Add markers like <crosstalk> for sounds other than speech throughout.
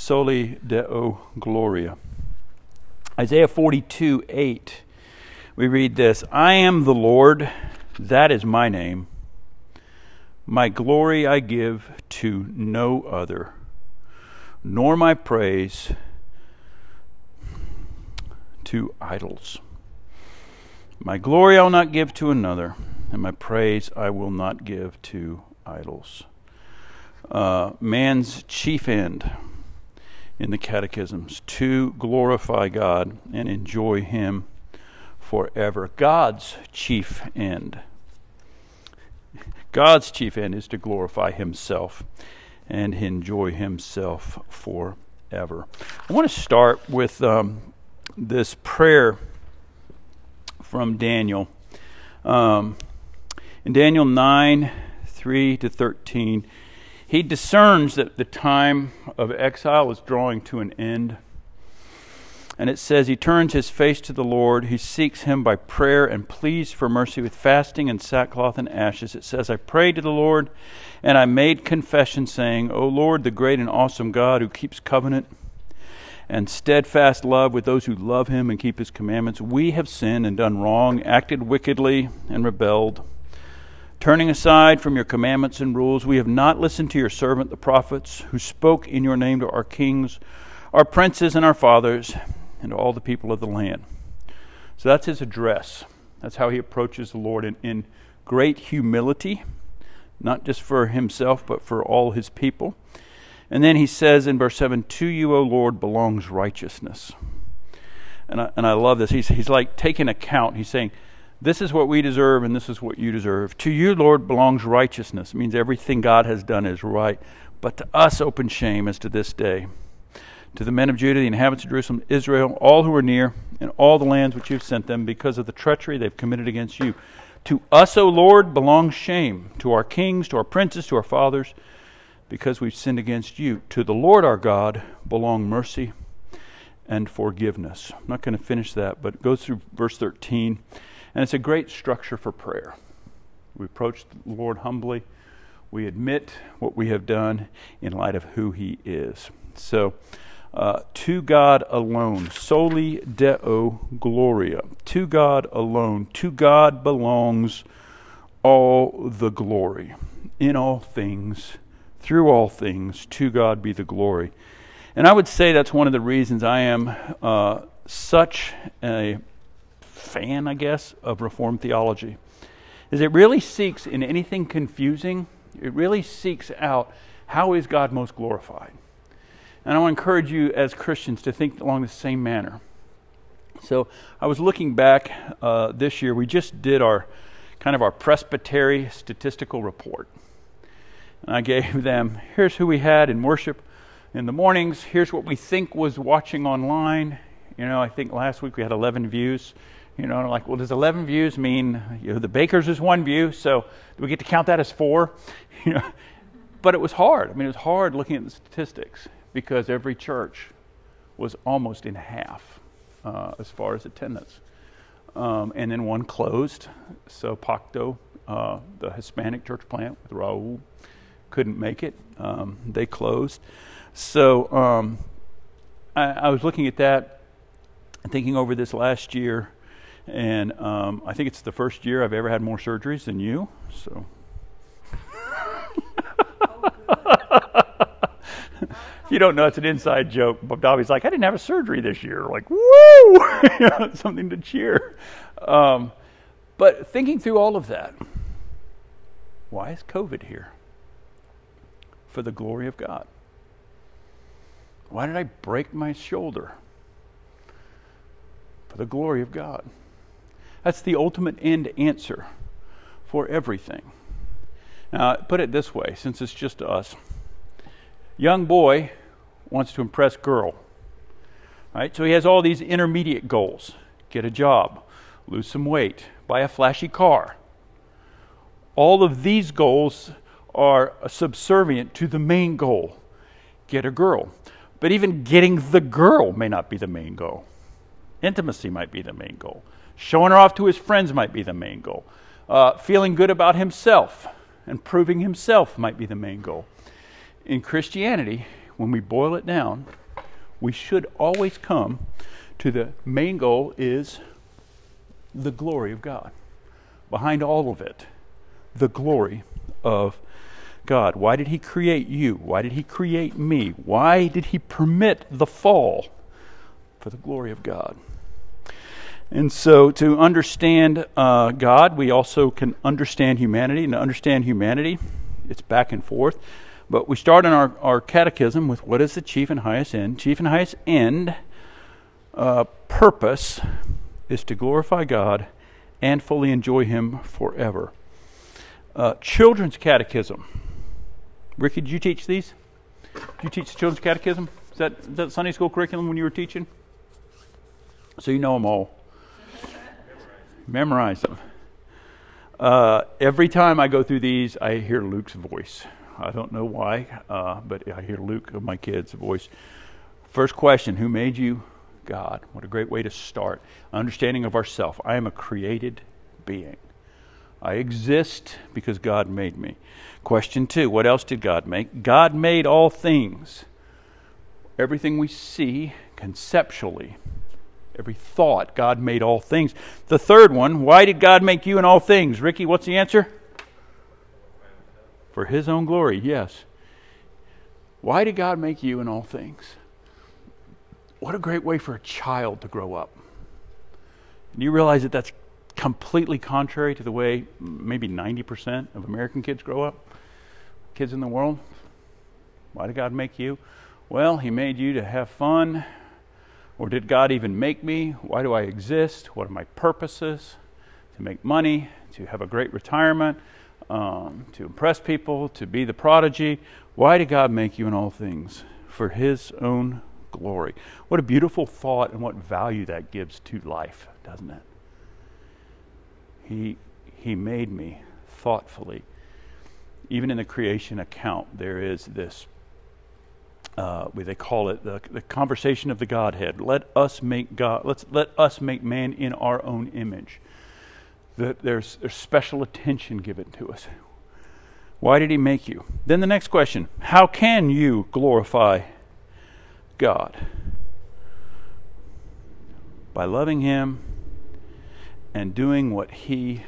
Soli Deo Gloria. Isaiah 42 8, we read this I am the Lord, that is my name. My glory I give to no other, nor my praise to idols. My glory I will not give to another, and my praise I will not give to idols. Uh, man's chief end in the catechisms to glorify God and enjoy Him forever. God's chief end. God's chief end is to glorify Himself and enjoy Himself forever. I want to start with um, this prayer from Daniel. Um, in Daniel 9 3 to 13, he discerns that the time of exile is drawing to an end. And it says, He turns his face to the Lord. He seeks him by prayer and pleads for mercy with fasting and sackcloth and ashes. It says, I prayed to the Lord, and I made confession, saying, O Lord, the great and awesome God who keeps covenant and steadfast love with those who love him and keep his commandments, we have sinned and done wrong, acted wickedly, and rebelled. Turning aside from your commandments and rules, we have not listened to your servant, the prophets, who spoke in your name to our kings, our princes, and our fathers, and to all the people of the land. So that's his address. That's how he approaches the Lord in, in great humility, not just for himself, but for all his people. And then he says in verse 7 To you, O Lord, belongs righteousness. And I, and I love this. He's, he's like taking account. He's saying, this is what we deserve, and this is what you deserve. To you, Lord, belongs righteousness. It means everything God has done is right. But to us, open shame as to this day. To the men of Judah, the inhabitants of Jerusalem, Israel, all who are near, and all the lands which you've sent them, because of the treachery they've committed against you. To us, O Lord, belongs shame. To our kings, to our princes, to our fathers, because we've sinned against you. To the Lord our God belong mercy and forgiveness. I'm not going to finish that, but it goes through verse 13. And it's a great structure for prayer. We approach the Lord humbly. We admit what we have done in light of who He is. So, uh, to God alone, soli Deo Gloria. To God alone. To God belongs all the glory. In all things, through all things, to God be the glory. And I would say that's one of the reasons I am uh, such a fan, I guess, of Reformed theology is it really seeks in anything confusing, it really seeks out how is God most glorified. And I want to encourage you as Christians to think along the same manner. So I was looking back uh, this year. We just did our kind of our presbytery statistical report. And I gave <laughs> them here's who we had in worship in the mornings. Here's what we think was watching online. You know, I think last week we had 11 views. You know, like, well, does 11 views mean you know, the baker's is one view? So do we get to count that as four? <laughs> You know, but it was hard. I mean, it was hard looking at the statistics because every church was almost in half uh, as far as attendance. Um, and then one closed. So Pacto, uh, the Hispanic church plant with Raul, couldn't make it. Um, they closed. So um, I, I was looking at that, thinking over this last year and um, I think it's the first year I've ever had more surgeries than you. So. <laughs> if you don't know, it's an inside joke. Bob Dobby's like, I didn't have a surgery this year. Like, woo! <laughs> something to cheer. Um, but thinking through all of that, why is COVID here? For the glory of God. Why did I break my shoulder? For the glory of God. That's the ultimate end answer for everything. Now, put it this way since it's just us. Young boy wants to impress girl. Right? So he has all these intermediate goals get a job, lose some weight, buy a flashy car. All of these goals are subservient to the main goal get a girl. But even getting the girl may not be the main goal. Intimacy might be the main goal. Showing her off to his friends might be the main goal. Uh, feeling good about himself and proving himself might be the main goal. In Christianity, when we boil it down, we should always come to the main goal is the glory of God. Behind all of it, the glory of God. Why did He create you? Why did He create me? Why did He permit the fall? For the glory of God. And so, to understand uh, God, we also can understand humanity. And to understand humanity, it's back and forth. But we start in our, our catechism with what is the chief and highest end? Chief and highest end, uh, purpose, is to glorify God and fully enjoy Him forever. Uh, children's catechism. Ricky, did you teach these? Did you teach the children's catechism? Is that, is that Sunday school curriculum when you were teaching? So you know them all. Memorize them. Uh, every time I go through these, I hear Luke's voice. I don't know why, uh, but I hear Luke, of my kid's voice. First question Who made you? God. What a great way to start. Understanding of ourself. I am a created being. I exist because God made me. Question two What else did God make? God made all things. Everything we see conceptually, every thought, God made all things. The third one Why did God make you in all things? Ricky, what's the answer? For his own glory, yes. Why did God make you in all things? What a great way for a child to grow up. Do you realize that that's completely contrary to the way maybe 90% of American kids grow up? Kids in the world? Why did God make you? Well, He made you to have fun. Or did God even make me? Why do I exist? What are my purposes? To make money, to have a great retirement, um, to impress people, to be the prodigy. Why did God make you in all things? For His own glory. What a beautiful thought and what value that gives to life, doesn't it? He, he made me thoughtfully. Even in the creation account, there is this, uh, they call it the, the conversation of the Godhead. Let us make God, let's, let us make man in our own image that there's, there's special attention given to us. Why did he make you? Then the next question How can you glorify God? By loving him and doing what he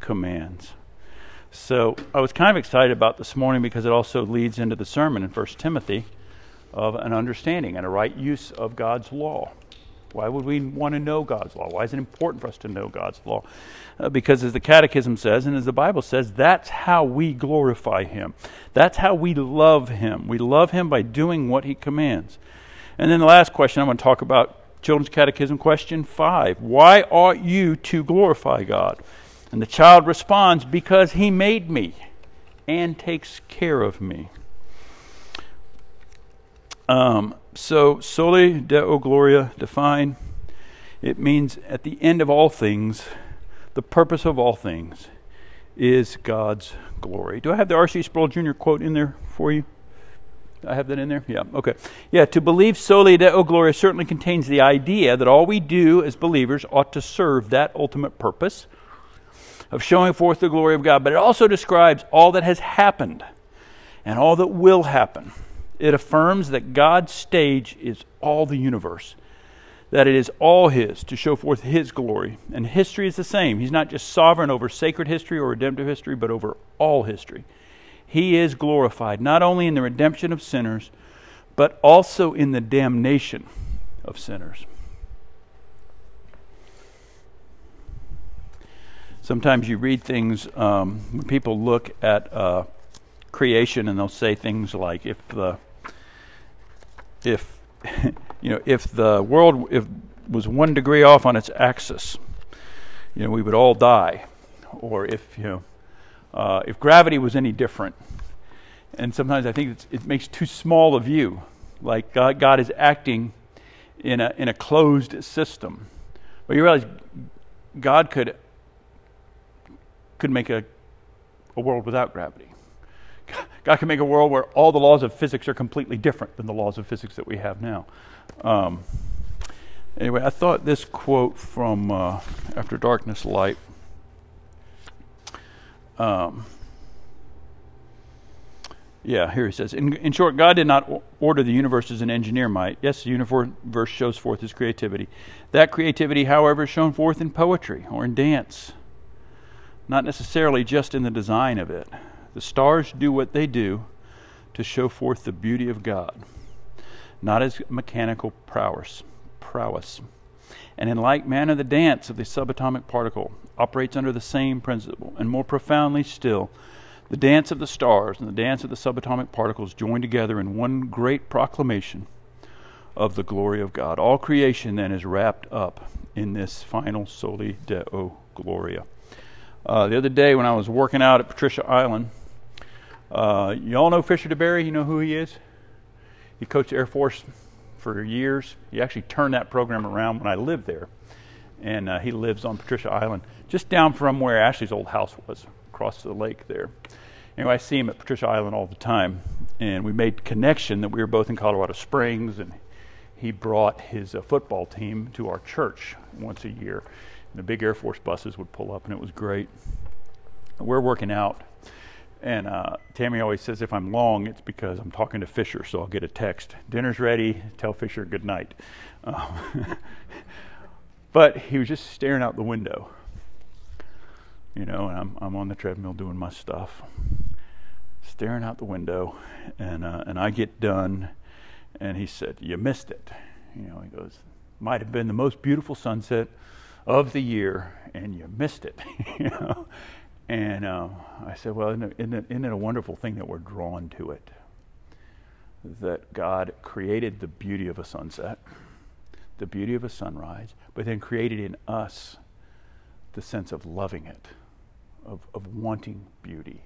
commands. So I was kind of excited about this morning because it also leads into the sermon in 1 Timothy of an understanding and a right use of God's law. Why would we want to know God's law? Why is it important for us to know God's law? Uh, because, as the Catechism says, and as the Bible says, that's how we glorify Him. That's how we love Him. We love Him by doing what He commands. And then the last question I'm going to talk about Children's Catechism, question five Why ought you to glorify God? And the child responds, Because He made me and takes care of me. Um, so, soli deo gloria define, it means at the end of all things, the purpose of all things is God's glory. Do I have the R.C. Sproul Jr. quote in there for you? I have that in there? Yeah, okay. Yeah, to believe soli deo gloria certainly contains the idea that all we do as believers ought to serve that ultimate purpose of showing forth the glory of God. But it also describes all that has happened and all that will happen it affirms that God's stage is all the universe, that it is all His to show forth His glory. And history is the same. He's not just sovereign over sacred history or redemptive history, but over all history. He is glorified not only in the redemption of sinners, but also in the damnation of sinners. Sometimes you read things um, when people look at uh, creation and they'll say things like if the if <laughs> you know if the world if was one degree off on its axis you know we would all die. Or if you know uh, if gravity was any different. And sometimes i think it makes too small a view. Like god, god is acting in a in a closed system. But you realize god could could make a a world without gravity God can make a world where all the laws of physics are completely different than the laws of physics that we have now. Um, anyway, I thought this quote from uh, After Darkness Light. Um, Yeah, here he says. In, in short, God did not order the universe as an engineer might. Yes, the universe shows forth his creativity. That creativity, however, is shown forth in poetry or in dance, not necessarily just in the design of it. The stars do what they do to show forth the beauty of God, not as mechanical prowess. prowess. And in like manner, the dance of the subatomic particle operates under the same principle, and more profoundly still, the dance of the stars and the dance of the subatomic particles join together in one great proclamation of the glory of God. All creation then is wrapped up in this final soli deo gloria. Uh, the other day when I was working out at Patricia Island, uh, you all know Fisher DeBerry? You know who he is? He coached Air Force for years. He actually turned that program around when I lived there. And uh, he lives on Patricia Island, just down from where Ashley's old house was, across the lake there. Anyway, I see him at Patricia Island all the time. And we made connection that we were both in Colorado Springs, and he brought his uh, football team to our church once a year. And the big Air Force buses would pull up, and it was great. We're working out and uh, Tammy always says if I'm long, it's because I'm talking to Fisher, so I'll get a text. Dinner's ready. Tell Fisher good night. Um, <laughs> but he was just staring out the window, you know, and I'm I'm on the treadmill doing my stuff, staring out the window, and uh, and I get done, and he said, "You missed it." You know, he goes, "Might have been the most beautiful sunset of the year, and you missed it." <laughs> you know. And uh, I said, Well, isn't it, isn't, it, a wonderful thing that we're drawn to it? That God created the beauty of a sunset, the beauty of a sunrise, but then created in us the sense of loving it, of, of wanting beauty,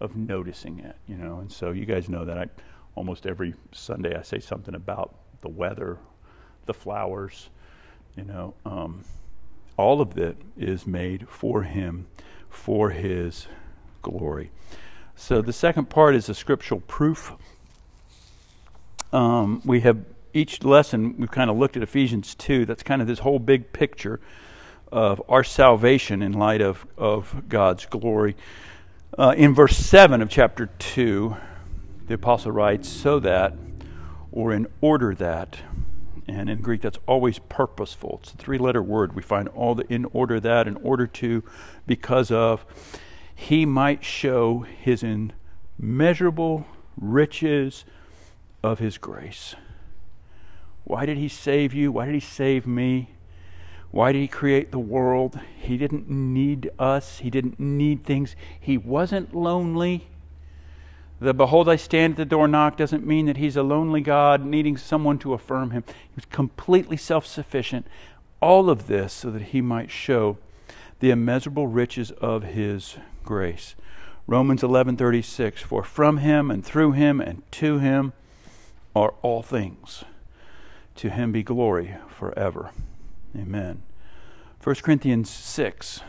of noticing it, you know. And so you guys know that I almost every Sunday I say something about the weather, the flowers, you know. Um, all of it is made for Him for his glory. So the second part is a scriptural proof. Um, we have each lesson, we've kind of looked at Ephesians 2. That's kind of this whole big picture of our salvation in light of, of God's glory. Uh, in verse 7 of chapter 2, the apostle writes, So that, or in order that, and in Greek, that's always purposeful. It's a three letter word. We find all the in order that, in order to, because of. He might show his immeasurable riches of his grace. Why did he save you? Why did he save me? Why did he create the world? He didn't need us, he didn't need things. He wasn't lonely. The behold, I stand at the door knock doesn't mean that he's a lonely God needing someone to affirm him. He was completely self sufficient. All of this so that he might show the immeasurable riches of his grace. Romans 11:36 For from him and through him and to him are all things. To him be glory forever. Amen. 1 Corinthians 6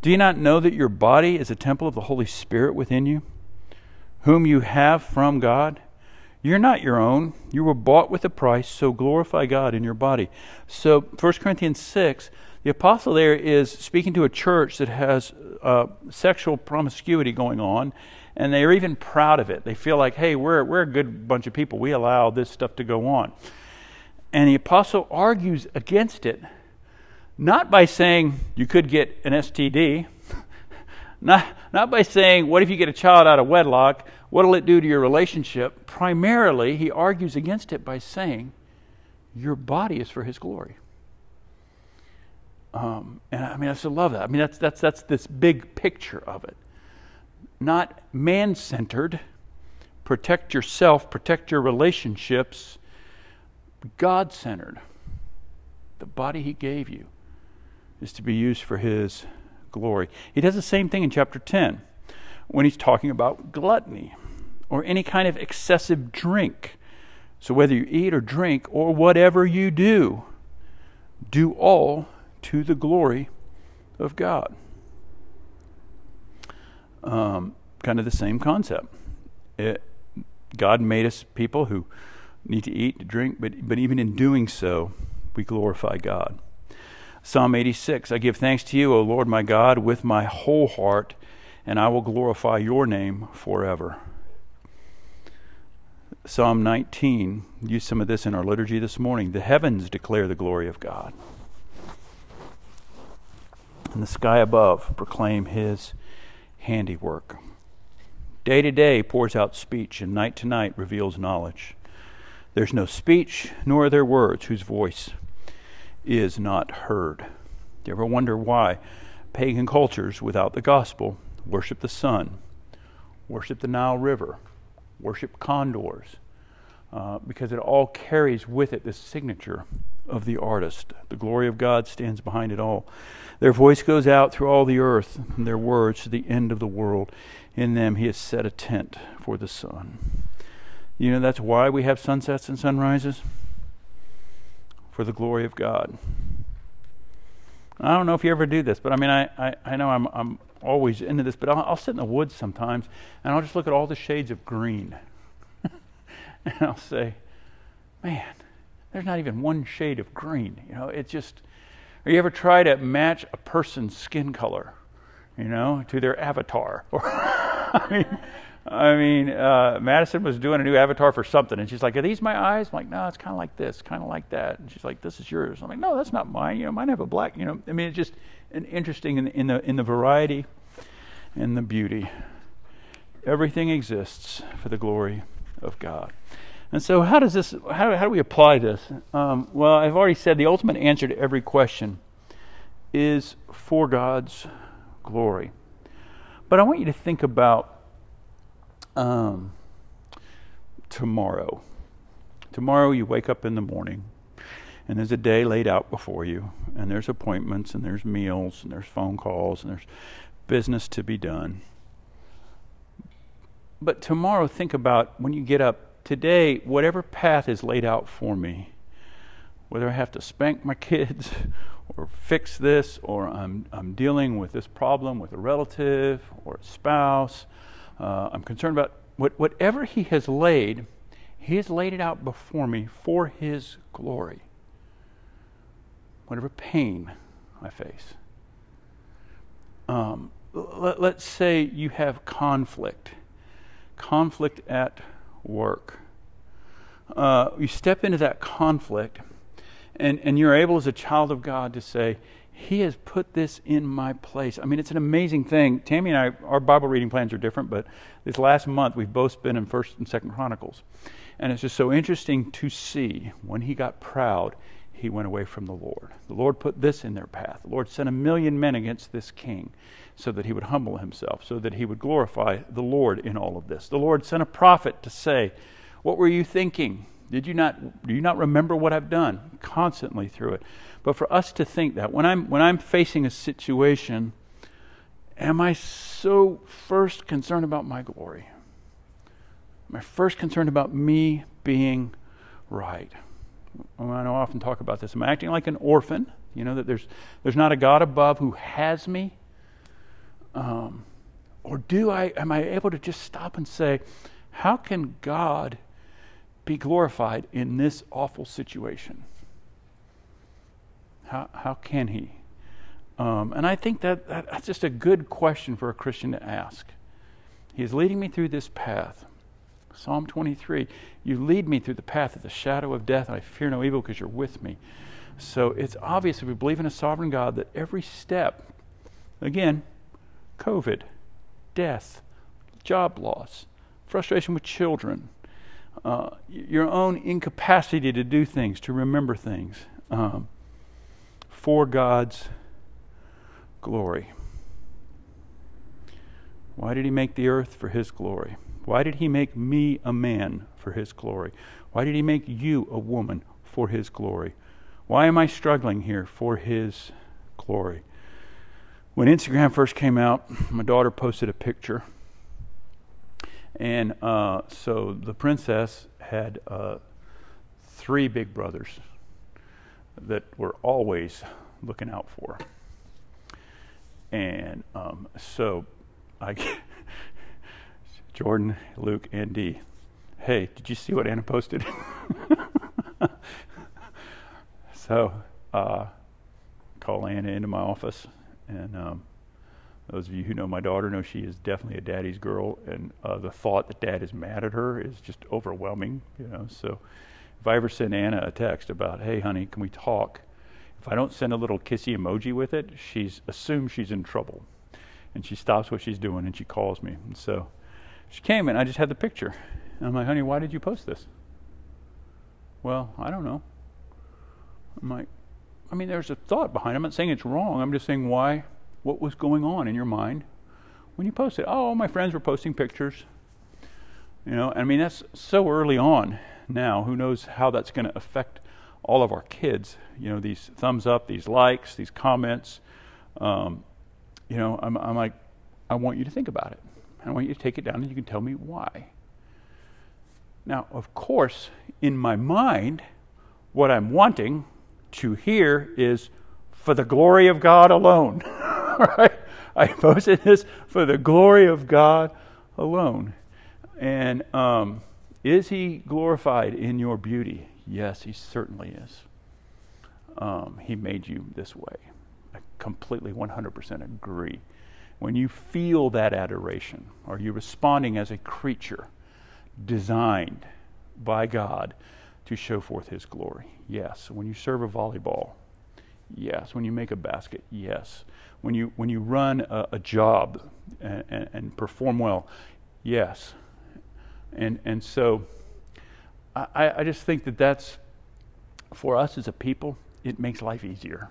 Do you not know that your body is a temple of the Holy Spirit within you? Whom you have from God. You're not your own. You were bought with a price, so glorify God in your body. So, 1 Corinthians 6, the apostle there is speaking to a church that has uh, sexual promiscuity going on, and they're even proud of it. They feel like, hey, we're, we're a good bunch of people. We allow this stuff to go on. And the apostle argues against it, not by saying you could get an STD, not, not by saying, What if you get a child out of wedlock? What'll it do to your relationship? Primarily, he argues against it by saying, Your body is for his glory. Um, and I mean, I still love that. I mean, that's, that's, that's this big picture of it. Not man centered. Protect yourself, protect your relationships. God centered. The body he gave you is to be used for his glory. He does the same thing in chapter 10 when he's talking about gluttony or any kind of excessive drink. So, whether you eat or drink or whatever you do, do all to the glory of God. Um, kind of the same concept. It, God made us people who need to eat, to drink, but, but even in doing so, we glorify God. Psalm 86 I give thanks to you, O Lord my God, with my whole heart, and I will glorify your name forever. Psalm 19, use some of this in our liturgy this morning. The heavens declare the glory of God, and the sky above proclaim his handiwork. Day to day pours out speech, and night to night reveals knowledge. There's no speech, nor are there words whose voice is not heard. Do you ever wonder why pagan cultures without the gospel worship the sun, worship the Nile River, worship condors? Uh, because it all carries with it the signature of the artist. The glory of God stands behind it all. Their voice goes out through all the earth, and their words to the end of the world. In them he has set a tent for the sun. You know, that's why we have sunsets and sunrises? For the glory of God. I don't know if you ever do this, but I mean, I, I, I know I'm, I'm always into this, but I'll, I'll sit in the woods sometimes and I'll just look at all the shades of green. <laughs> and I'll say, man, there's not even one shade of green. You know, it's just, or you ever try to match a person's skin color, you know, to their avatar? Or, <laughs> I mean, I mean uh, Madison was doing a new avatar for something, and she's like, "Are these my eyes?" I'm like, "No, it's kind of like this, kind of like that." And she's like, "This is yours." I'm like, "No, that's not mine. You know, mine have a black. You know, I mean, it's just an interesting in, in the in the variety and the beauty. Everything exists for the glory of God. And so, how does this? How, how do we apply this? Um, well, I've already said the ultimate answer to every question is for God's glory. But I want you to think about um, tomorrow. Tomorrow, you wake up in the morning, and there's a day laid out before you, and there's appointments, and there's meals, and there's phone calls, and there's business to be done. But tomorrow, think about when you get up today, whatever path is laid out for me, whether I have to spank my <laughs> kids or fix this, or I'm, I'm dealing with this problem with a relative or a spouse, uh, I'm concerned about what, whatever He has laid, He has laid it out before me for His glory. Whatever pain I face. Um, let, let's say you have conflict, conflict at work. Uh, you step into that conflict, and, and you're able as a child of God to say, He has put this in my place. I mean, it's an amazing thing. Tammy and I, our Bible reading plans are different, but this last month we've both been in First and Second Chronicles, and it's just so interesting to see when he got proud, he went away from the Lord. The Lord put this in their path. The Lord sent a million men against this king so that he would humble himself, so that he would glorify the Lord in all of this. The Lord sent a prophet to say, What were you thinking? Did you not do you not remember what I've done? Constantly through it. But for us to think that when I'm when I'm facing a situation, am I so first concerned about my glory? Am I first concerned about me being right? I often talk about this. Am I acting like an orphan? You know, that there's, there's not a God above who has me? Um, or do I, am I able to just stop and say, how can God be glorified in this awful situation? How, how can He? Um, and I think that, that that's just a good question for a Christian to ask. He is leading me through this path. Psalm 23 You lead me through the path of the shadow of death, and I fear no evil because you're with me. So it's obvious if we believe in a sovereign God that every step, again, COVID, death, job loss, frustration with children, uh, your own incapacity to do things, to remember things, um, for God's glory. Why did He make the earth for His glory? Why did He make me a man for His glory? Why did He make you a woman for His glory? Why am I struggling here for His glory? When Instagram first came out, my daughter posted a picture. And uh, so the princess had uh, three big brothers that were always looking out for. And um, so I, <laughs> Jordan, Luke, and Dee, hey, did you see what Anna posted? <laughs> so uh, call Anna into my office and um, Those of you who know my daughter know she is definitely a daddy's girl, and uh, the thought that dad is mad at her is just overwhelming. You know, so if I ever send Anna a text about, "Hey, honey, can we talk?" If I don't send a little kissy emoji with it, she's assumes she's in trouble, and she stops what she's doing and she calls me. And so she came and I just had the picture, and I'm like, "Honey, why did you post this?" Well, I don't know. I'm like, I mean, there's a thought behind it. I'm not saying it's wrong. I'm just saying why what was going on in your mind when you posted. Oh, my friends were posting pictures. You know, I mean, that's so early on now. Who knows how that's going to affect all of our kids? You know, these thumbs up, these likes, these comments. Um, you know, I'm, I'm like, I want you to think about it. I want you to take it down and you can tell me why. Now, of course, in my mind, what I'm wanting to hear is for the glory of God alone. <laughs> <laughs> right? I posted this for the glory of God alone. And um, is He glorified in your beauty? Yes, He certainly is. Um, he made you this way. I completely 100% agree. When you feel that adoration, are you responding as a creature designed by God to show forth His glory? Yes. When you serve a volleyball, yes. When you make a basket, yes when you when you run a, a job and, and, and, perform well, yes, and and so I, I just think that that's for us as a people, it makes life easier.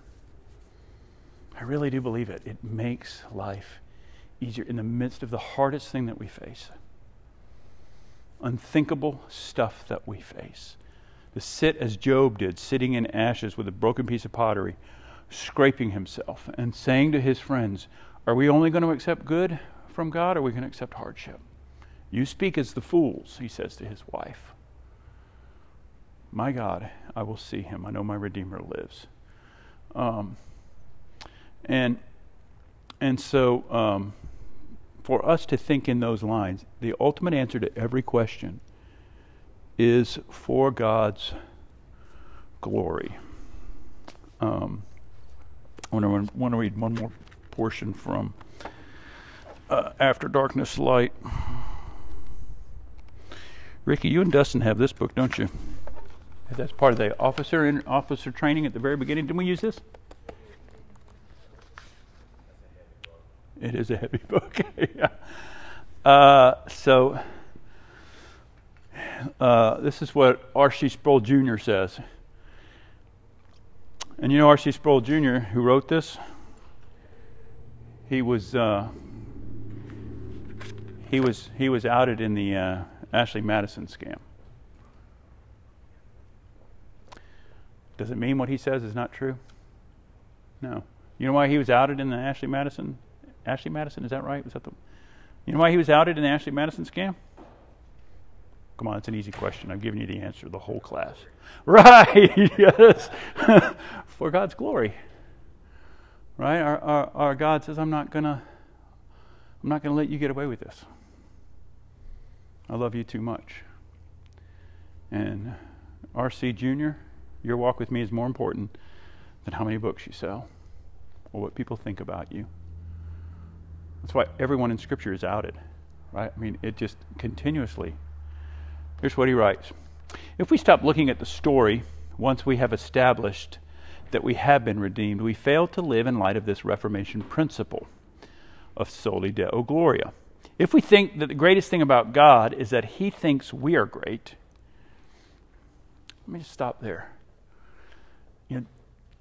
I really do believe it. It makes life easier in the midst of the hardest thing that we face. Unthinkable stuff that we face. To sit as Job did, sitting in ashes with a broken piece of pottery, scraping himself and saying to his friends, Are we only going to accept good from God or are we going to accept hardship? You speak as the fools, he says to his wife. My God, I will see him. I know my Redeemer lives. Um, and and so um, for us to think in those lines, the ultimate answer to every question is for God's glory. Um, I want to, read one more portion from uh, After Darkness Light. Ricky, you and Dustin have this book, don't you? That's part of the officer in, officer training at the very beginning. Didn't we use this? It is a heavy <laughs> book. yeah. <laughs> Uh, so, uh, this is what R.C. Sproul Jr. says. And you know R.C. Sproul Jr., who wrote this? He was uh, he was he was outed in the uh, Ashley Madison scam. Does it mean what he says is not true? No. You know why he was outed in the Ashley Madison? Ashley Madison, is that right? Was that the? You know why he was outed in the Ashley Madison scam? Come on, it's an easy question. I've given you the answer, the whole class. <laughs> Right, yes. <laughs> For God's glory. Right? Our, our, our God says, I'm not gonna I'm not gonna let you get away with this. I love you too much. And RC Jr., your walk with me is more important than how many books you sell or what people think about you. That's why everyone in Scripture is outed, right? I mean, it just continuously Here's what he writes If we stop looking at the story once we have established that we have been redeemed, we fail to live in light of this Reformation principle of soli deo gloria. If we think that the greatest thing about God is that he thinks we are great, let me just stop there. You know,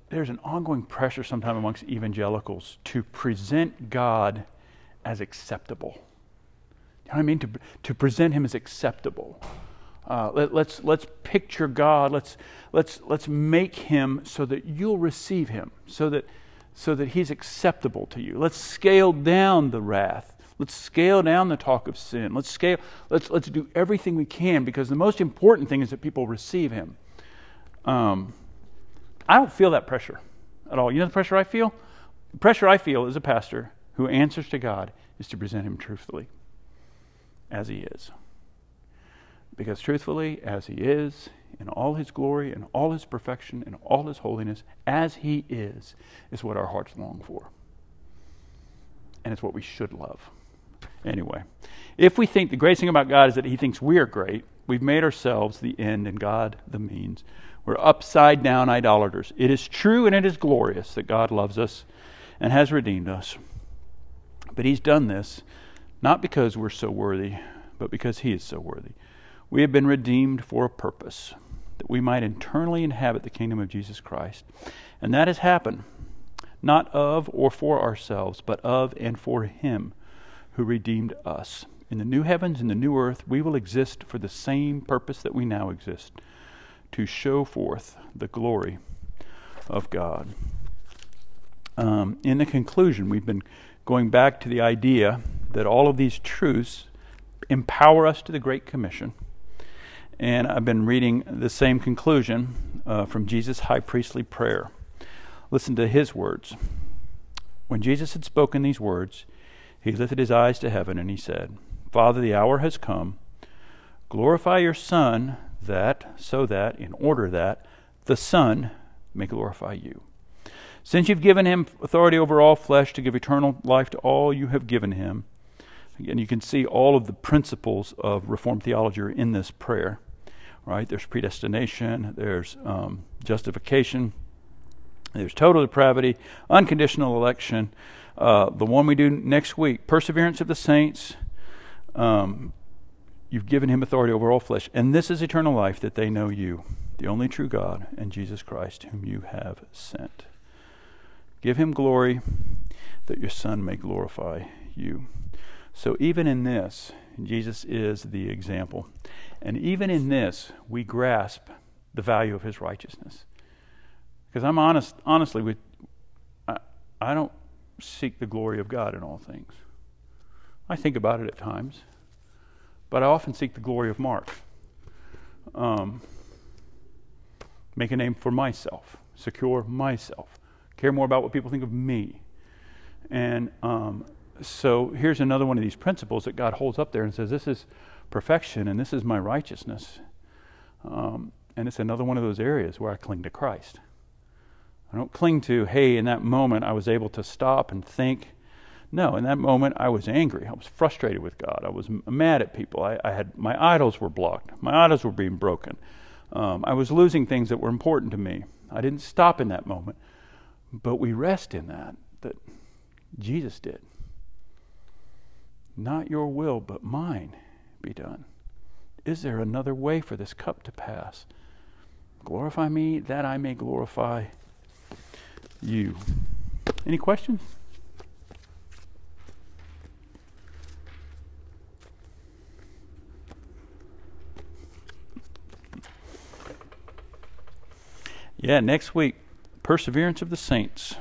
there's an ongoing pressure sometimes amongst evangelicals to present God as acceptable. You know what I mean? To, to present him as acceptable. Uh, let, us let's, let's picture God. Let's let's let's make Him so that you'll receive Him, so that so that He's acceptable to you. Let's scale down the wrath. Let's scale down the talk of sin. Let's scale. Let's let's do everything we can because the most important thing is that people receive Him. Um, I don't feel that pressure at all. You know the pressure I feel? The pressure I feel as a pastor who answers to God is to present Him truthfully, as He is. Because truthfully, as He is, in all His glory in all His perfection in all His holiness, as He is, is what our hearts long for. and it's what we should love. Anyway, if we think the great thing about God is that He thinks we are great, we've made ourselves the end and God the means. We're upside down idolaters. It is true and it is glorious that God loves us and has redeemed us. But He's done this not because we're so worthy, but because He is so worthy. We have been redeemed for a purpose, that we might internally inhabit the kingdom of Jesus Christ. And that has happened, not of or for ourselves, but of and for Him who redeemed us. In the new heavens and the new earth, we will exist for the same purpose that we now exist to show forth the glory of God. Um, in the conclusion, we've been going back to the idea that all of these truths empower us to the Great Commission. And I've been reading the same conclusion uh, from Jesus' high priestly prayer. Listen to his words. When Jesus had spoken these words, he lifted his eyes to heaven and he said, Father, the hour has come. Glorify your Son, that, so that, in order that, the Son may glorify you. Since you've given him authority over all flesh to give eternal life to all you have given him, again, you can see all of the principles of Reformed theology are in this prayer. Right? There's predestination, there's um, justification, there's total depravity, unconditional election. Uh, the one we do next week, perseverance of the saints. Um, you've given him authority over all flesh. And this is eternal life that they know you, the only true God, and Jesus Christ, whom you have sent. Give him glory that your Son may glorify you. So, even in this, Jesus is the example. And even in this, we grasp the value of his righteousness. Because I'm honest, honestly, with, I, I don't seek the glory of God in all things. I think about it at times, but I often seek the glory of Mark. Um, make a name for myself, secure myself, care more about what people think of me. And um, so here's another one of these principles that God holds up there and says, This is perfection and this is my righteousness. Um, and it's another one of those areas where I cling to Christ. I don't cling to, hey, in that moment I was able to stop and think. No, in that moment I was angry. I was frustrated with God. I was mad at people. I, I had my idols were blocked. My idols were being broken. Um, I was losing things that were important to me. I didn't stop in that moment, but we rest in that that Jesus did. Not your will, but mine be done. Is there another way for this cup to pass? Glorify me that I may glorify you. Any questions? Yeah, next week, Perseverance of the Saints.